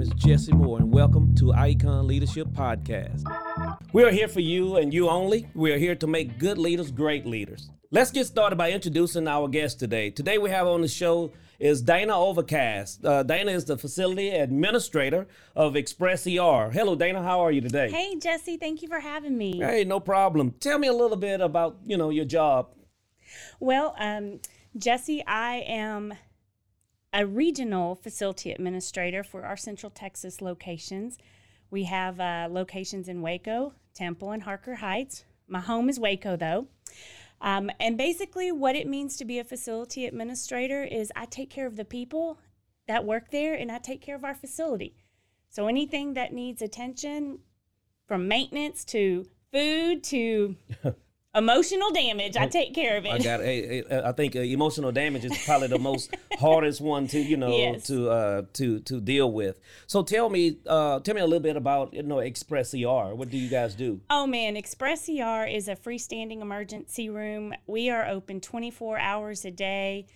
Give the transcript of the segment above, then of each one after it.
name is Jesse Moore, and welcome to Icon Leadership Podcast. We are here for you and you only. We are here to make good leaders great leaders. Let's get started by introducing our guest today. Today, we have on the show is Dana Overcast. Uh, Dana is the facility administrator of Express ER. Hello, Dana. How are you today? Hey, Jesse. Thank you for having me. Hey, no problem. Tell me a little bit about you know your job. Well, um, Jesse, I am a regional facility administrator for our Central Texas locations. We have uh, locations in Waco, Temple, and Harker Heights. My home is Waco, though. Um, and basically, what it means to be a facility administrator is I take care of the people that work there and I take care of our facility. So anything that needs attention, from maintenance to food to emotional damage, I take care of it. I got. Hey, hey, I think uh, emotional damage is probably the most hardest one to you know Yes. to uh, to to deal with. So tell me, uh, tell me a little bit about you know Express ER. What do you guys do? Oh man, Express ER is a freestanding emergency room. We are open 24 hours a day.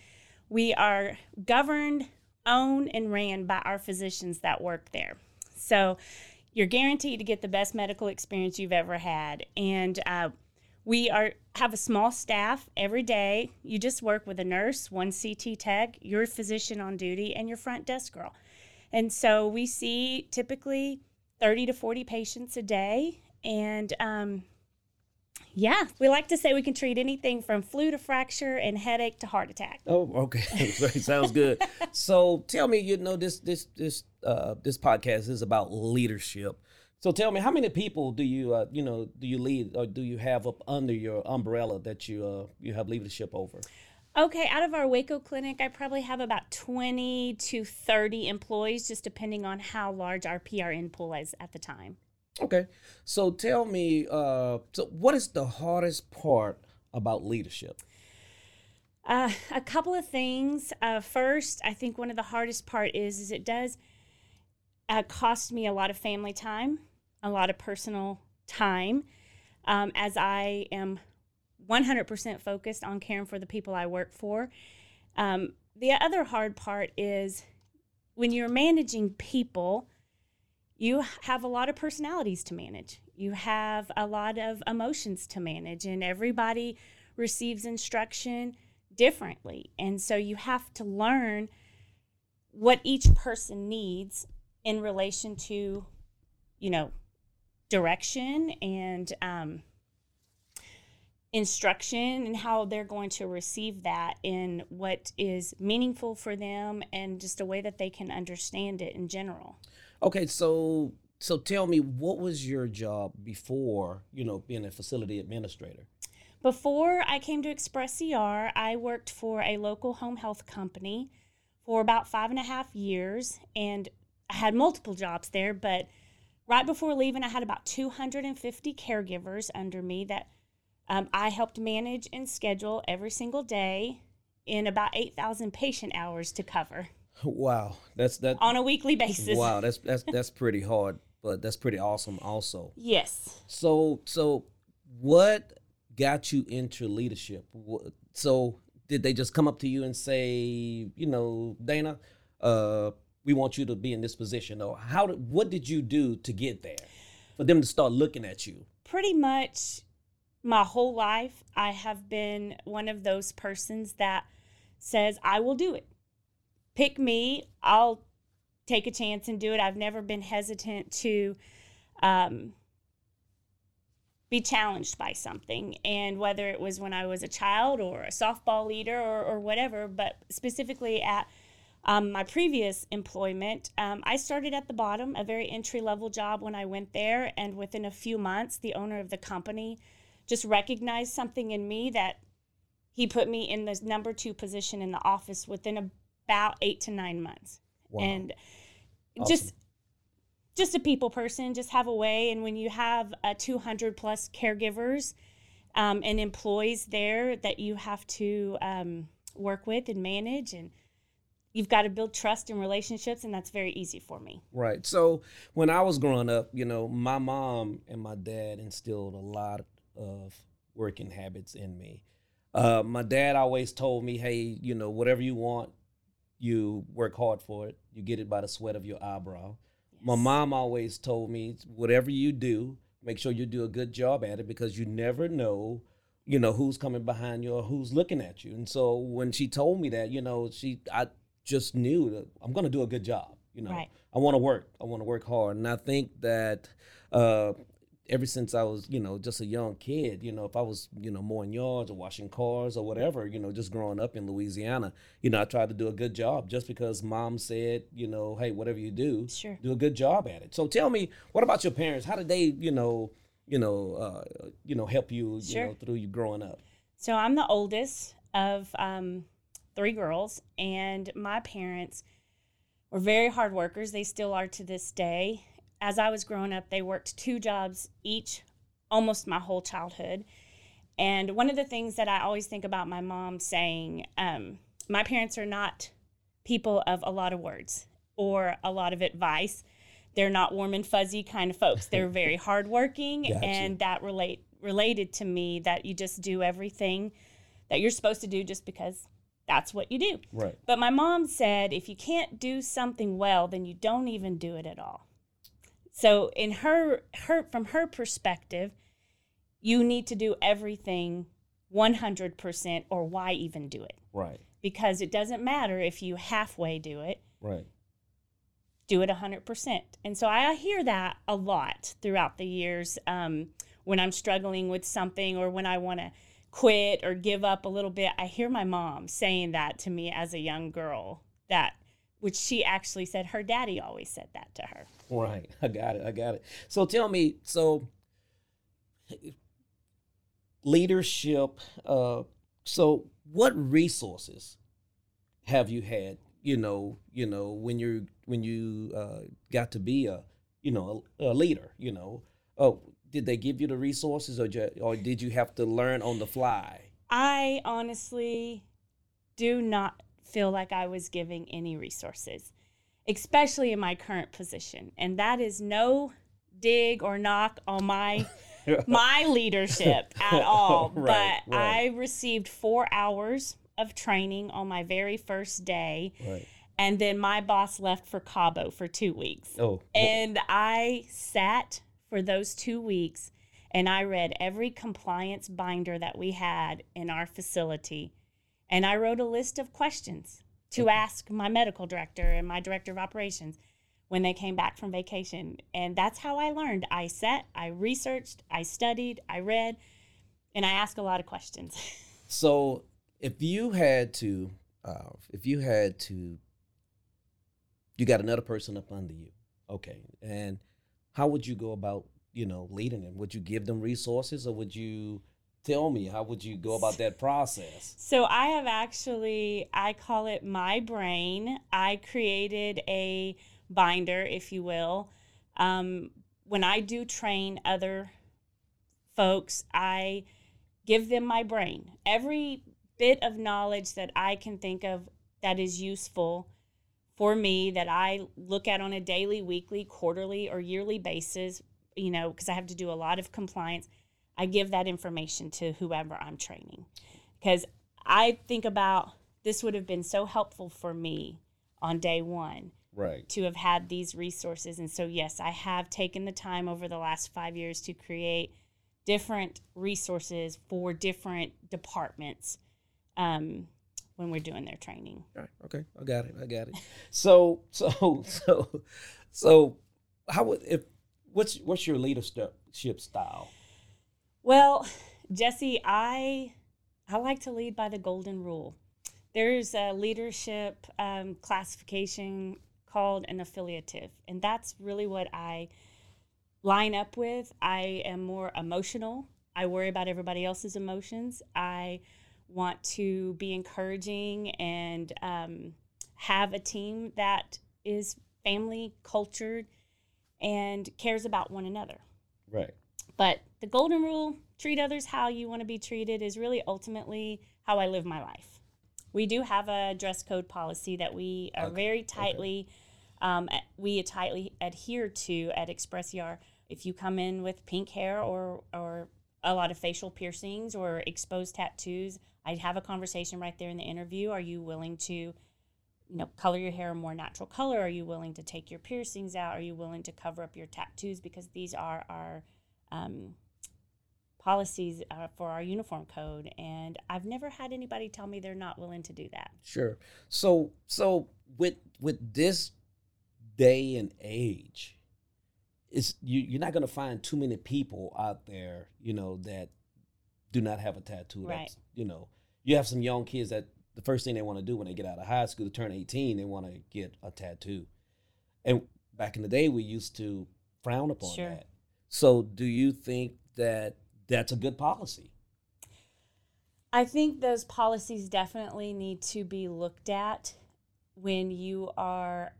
We are governed, owned, and ran by our physicians that work there. So you're guaranteed to get the best medical experience you've ever had. And uh, we are have a small staff every day. You just work with a nurse, one CT tech, your physician on duty, and your front desk girl. And so we see typically 30 to 40 patients a day. And um, yeah, we like to say we can treat anything from flu to fracture and headache to heart attack. Oh, okay, sounds good. so tell me, you know this this this uh, this podcast is about leadership. So tell me, how many people do you uh, you know do you lead or do you have up under your umbrella that you uh, you have leadership over? Okay, out of our Waco clinic, I probably have about 20 to 30 employees, just depending on how large our PRN pool is at the time. Okay. So tell me, uh, so what is the hardest part about leadership? Uh, a couple of things. Uh, first, I think one of the hardest part is is it does uh, cost me a lot of family time, a lot of personal time, um, as I am 100% focused on caring for the people I work for. Um, the other hard part is when you're managing people, you have a lot of personalities to manage. You have a lot of emotions to manage, and everybody receives instruction differently. And so you have to learn what each person needs in relation to, you know, direction and um, instruction and how they're going to receive that in what is meaningful for them and just a way that they can understand it in general. Okay, so so tell me, what was your job before you know being a facility administrator? Before I came to Express ER, I worked for a local home health company for about five and a half years, and I had multiple jobs there. But right before leaving, I had about 250 caregivers under me that um, I helped manage and schedule every single day in about 8,000 patient hours to cover Wow, that's that. on a weekly basis. Wow, that's that's that's pretty hard, but that's pretty awesome also. Yes. So so what got you into leadership? So did they just come up to you and say, you know, Dana, uh, we want you to be in this position, or how? Did, what did you do to get there for them to start looking at you? pretty much my whole life, I have been one of those persons that says, I will do it. Pick me, I'll take a chance and do it. I've never been hesitant to um, be challenged by something. And whether it was when I was a child or a softball leader or, or whatever, but specifically at um, my previous employment, um, I started at the bottom, a very entry level job when I went there. And within a few months, the owner of the company just recognized something in me that he put me in the number two position in the office within about eight to nine months. Wow. And awesome. just just a people person, just have a way. And when you have a 200 plus caregivers um, and employees there that you have to um, work with and manage and you've got to build trust and relationships and that's very easy for me. Right so when i was growing up you know my mom and my dad instilled a lot of working habits in me. Uh, my dad always told me hey you know whatever you want you work hard for it. You get it by the sweat of your eyebrow. Yes. my mom always told me whatever you do make sure you do a good job at it because you never know you know who's coming behind you or who's looking at you. And so when she told me that you know she i just knew that I'm going to do a good job. You know, right. I want to work. I want to work hard, and I think that uh, ever since I was, you know, just a young kid, you know, if I was, you know, mowing yards or washing cars or whatever, you know, just growing up in Louisiana, you know, I tried to do a good job just because mom said, you know, hey, whatever you do, sure. do a good job at it. So tell me, what about your parents? How did they, you know, you know, uh, you know, help you, sure. you know, through you growing up? So I'm the oldest of um, three girls, and my parents were very hard workers. They still are to this day. As I was growing up, they worked two jobs each almost my whole childhood. And one of the things that I always think about my mom saying, um, my parents are not people of a lot of words or a lot of advice. They're not warm and fuzzy kind of folks. They're very hardworking, gotcha. and that relate related to me that you just do everything that you're supposed to do just because that's what you do. Right. But my mom said if you can't do something well, then you don't even do it at all. So in her her from her perspective, you need to do everything 100% or why even do it? Right. Because it doesn't matter if you halfway do it. Right. Do it 100%. And so I hear that a lot throughout the years um, when I'm struggling with something or when I want to quit or give up a little bit. I hear my mom saying that to me as a young girl, that which she actually said her daddy always said that to her. Right. I got it. I got it. So tell me, so leadership, uh, so what resources have you had, you know, you know, when you're when you uh, got to be a, you know, a, a leader, you know, oh, did they give you the resources or, or did you have to learn on the fly? I honestly do not feel like I was giving any resources, especially in my current position. And that is no dig or knock on my my leadership at all. right, but right. I received four hours of training on my very first day. Right. And then my boss left for Cabo for two weeks. Oh. And I sat for those two weeks and I read every compliance binder that we had in our facility. And I wrote a list of questions to ask my medical director and my director of operations when they came back from vacation. And that's how I learned. I sat, I researched, I studied, I read, and I asked a lot of questions. so if you had to, uh, if you had to, you got another person up under you, okay, and how would you go about you know leading them? Would you give them resources or would you tell me? How would you go about that process? So i have actually i call it my brain. I created a binder if you will. Um, when i do train other folks i give them my brain. Every bit of knowledge that i can think of that is useful for me that I look at on a daily, weekly, quarterly, or yearly basis, you know, because I have to do a lot of compliance, I give that information to whoever I'm training. Because I think about this would have been so helpful for me on day one. Right. To have had these resources. And so, yes, I have taken the time over the last five years to create different resources for different departments. Um, when we're doing their training. All right. Okay. I got it. I got it. So so so so how would if what's what's your leadership style? Well, Jesse, I I like to lead by the golden rule. There's a leadership um, classification called an affiliative, and that's really what I line up with. I am more emotional. I worry about everybody else's emotions. I want to be encouraging and um, have a team that is family cultured and cares about one another. Right. But the golden rule, treat others how you want to be treated, is really ultimately how I live my life. We do have a dress code policy that we are Okay. very tightly, um, we tightly adhere to at Express ER. If you come in with pink hair or or a lot of facial piercings or exposed tattoos, I'd have a conversation right there in the interview. Are you willing to, you know, color your hair a more natural color? Are you willing to take your piercings out? Are you willing to cover up your tattoos? Because these are our um, policies uh, for our uniform code, and I've never had anybody tell me they're not willing to do that. Sure. So so with with this day and age, it's you you're not gonna find too many people out there, you know, that do not have a tattoo. Right. That's, you know, you have some young kids that the first thing they want to do when they get out of high school to turn 18, they want to get a tattoo. And back in the day, we used to frown upon Sure. that. So, do you think that that's a good policy? I think those policies definitely need to be looked at when you are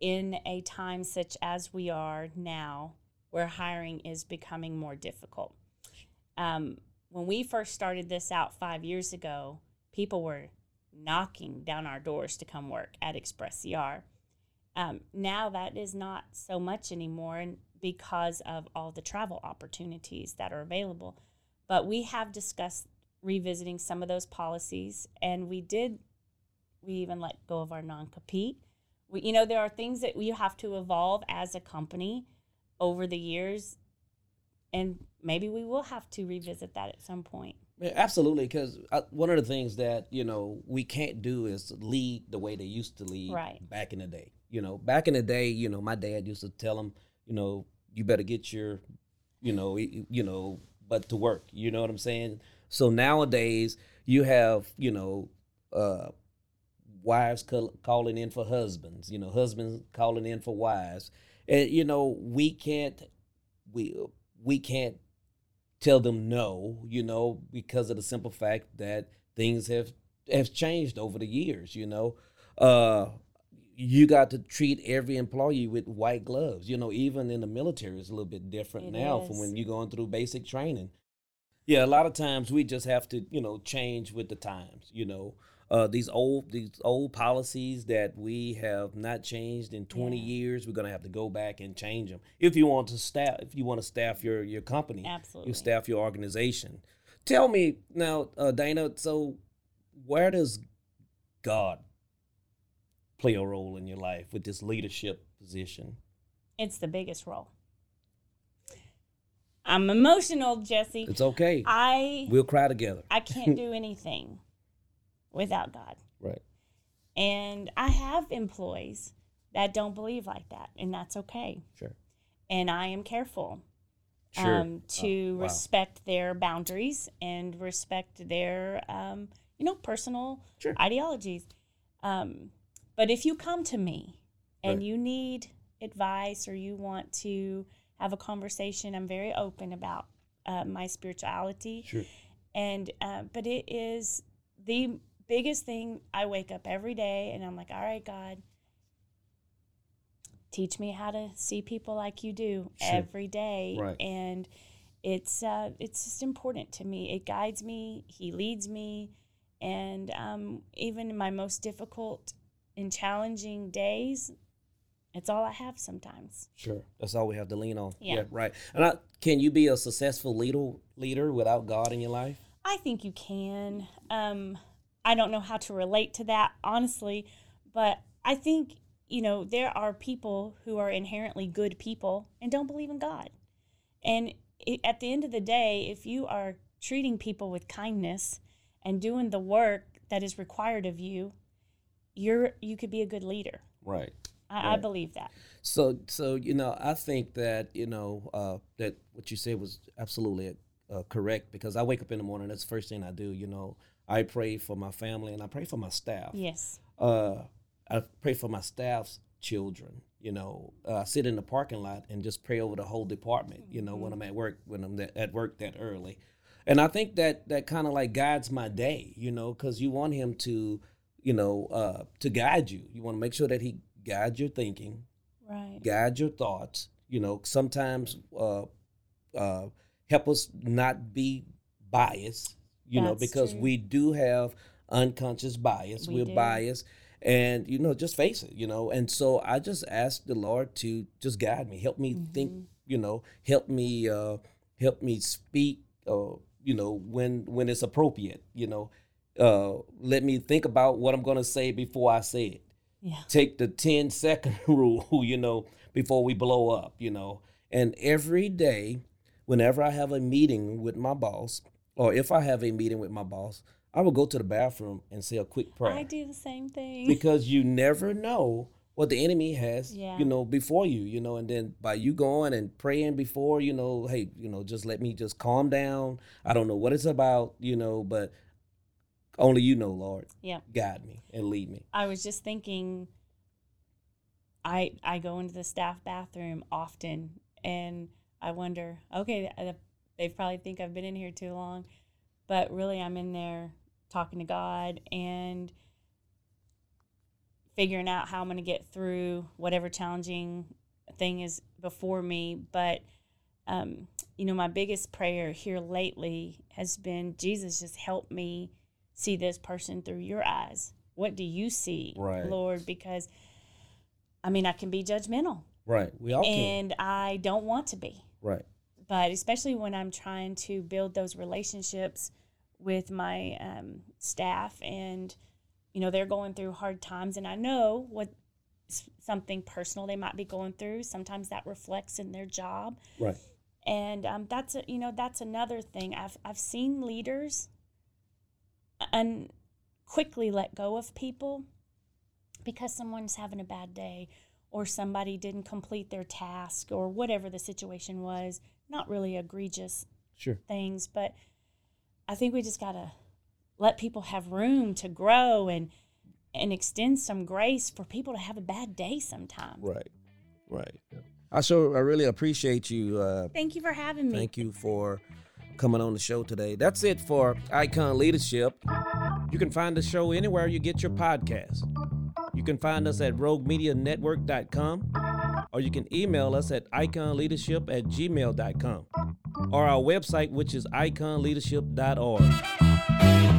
in a time such as we are now, where hiring is becoming more difficult. Um, when we first started this out five years ago, people were knocking down our doors to come work at Express CR. Um, now that is not so much anymore, because of all the travel opportunities that are available. But we have discussed revisiting some of those policies, and we did. We even let go of our non-compete. You know, there are things that we have to evolve as a company over the years, and maybe we will have to revisit that at some point. Yeah, absolutely. Because one of the things that you know we can't do is lead the way they used to lead Right. back in the day. You know, back in the day, you know, my dad used to tell them, you know, you better get your, you know, you know, but to work. You know what I'm saying? So nowadays, you have, you know, uh, wives call, calling in for husbands. You know, husbands calling in for wives, and you know, we can't, we we can't tell them no, you know, because of the simple fact that things have have changed over the years, you know. Uh you got to treat every employee with white gloves. You know, even in the military it's a little bit different It now from when you're going through basic training. Yeah, a lot of times we just have to, you know, change with the times, you know. Uh, these old these old policies that we have not changed in 20 Yeah. years, we're gonna have to go back and change them if you want to staff if you want to staff your your company Absolutely. you staff your organization. Tell me now, uh, Dana. So, where does God play a role in your life with this leadership position? It's the biggest role. I'm emotional, Jesse. It's okay. I we'll cry together. I can't do anything without God. right. And I have employees that don't believe like that, and that's okay. Sure. And I am careful Sure. um, to Oh, wow. respect their boundaries and respect their, um, you know, personal Sure. ideologies. Um, but if you come to me and Right. you need advice or you want to have a conversation, I'm very open about uh, my spirituality Sure. and uh, but it is the biggest thing i wake up every day and i'm like all right god teach me how to see people like you do Sure. every day Right. and it's uh, it's just important to me it guides me he leads me and um, even in my most difficult and challenging days it's all i have sometimes Sure. That's all we have to lean on. Yeah. right. And I, can you be a successful leader leader without God in your life? I think you can. Um, I don't know how to relate to that, honestly, but I think, you know, there are people who are inherently good people and don't believe in God. And at the end of the day, if you are treating people with kindness and doing the work that is required of you, you're you could be a good leader. Right. I, I believe that. So, so you know, I think that you know uh, that what you said was absolutely uh, correct because I wake up in the morning. That's the first thing I do. You know, I pray for my family and I pray for my staff. Yes. Uh, I pray for my staff's children. You know, uh, I sit in the parking lot and just pray over the whole department. You know, when I'm at work, when I'm that, at work that early, and I think that that kind of like guides my day. You know, because you want him to, you know, uh, to guide you. You want to make sure that he guides your thinking, Right. guide your thoughts. You know, sometimes uh, uh, help us not be biased. You know, because true. we do have unconscious bias. We We're do. biased, and you know, just face it. You know, and so I just ask the Lord to just guide me, help me think. Mm-hmm. You know, help me, uh, help me speak. Uh, you know, when when it's appropriate. You know, uh, let me think about what I'm going to say before I say it Yeah. take the 10 second rule, you know, before we blow up, you know. And every day, whenever I have a meeting with my boss, or if I have a meeting with my boss, I will go to the bathroom and say a quick prayer. I do the same thing. Because you never know what the enemy has, Yeah. you know, before you, you know, and then by you going and praying before, you know, hey, you know, just let me just calm down. I don't know what it's about, you know, but only you know, Lord. yeah. Guide me and lead me. I was just thinking I I go into the staff bathroom often and I wonder, okay, uh, they probably think I've been in here too long, but really I'm in there talking to God and figuring out how I'm going to get through whatever challenging thing is before me, but um, you know, my biggest prayer here lately has been Jesus, just help me see this person through your eyes. What do you see, Right. Lord? Because I mean, I can be judgmental, Right. We all can. and I don't want to be. Right. But especially when I'm trying to build those relationships with my um, staff, and you know, they're going through hard times, and I know what something personal they might be going through. Sometimes that reflects in their job Right. and um, that's a, you know that's another thing I've I've seen leaders and quickly let go of people because someone's having a bad day or somebody didn't complete their task or whatever the situation was not really egregious Sure. things but I think we just got to let people have room to grow and and extend some grace for people to have a bad day sometimes. Right. Right. I so I really appreciate you. Uh, Thank you for having me. thank you for coming on the show today. That's it for Icon Leadership. You can find the show anywhere you get your podcast. You can find us at roguemedianetwork.com or you can email us at iconleadership at gmail.com or our website, which is iconleadership.org.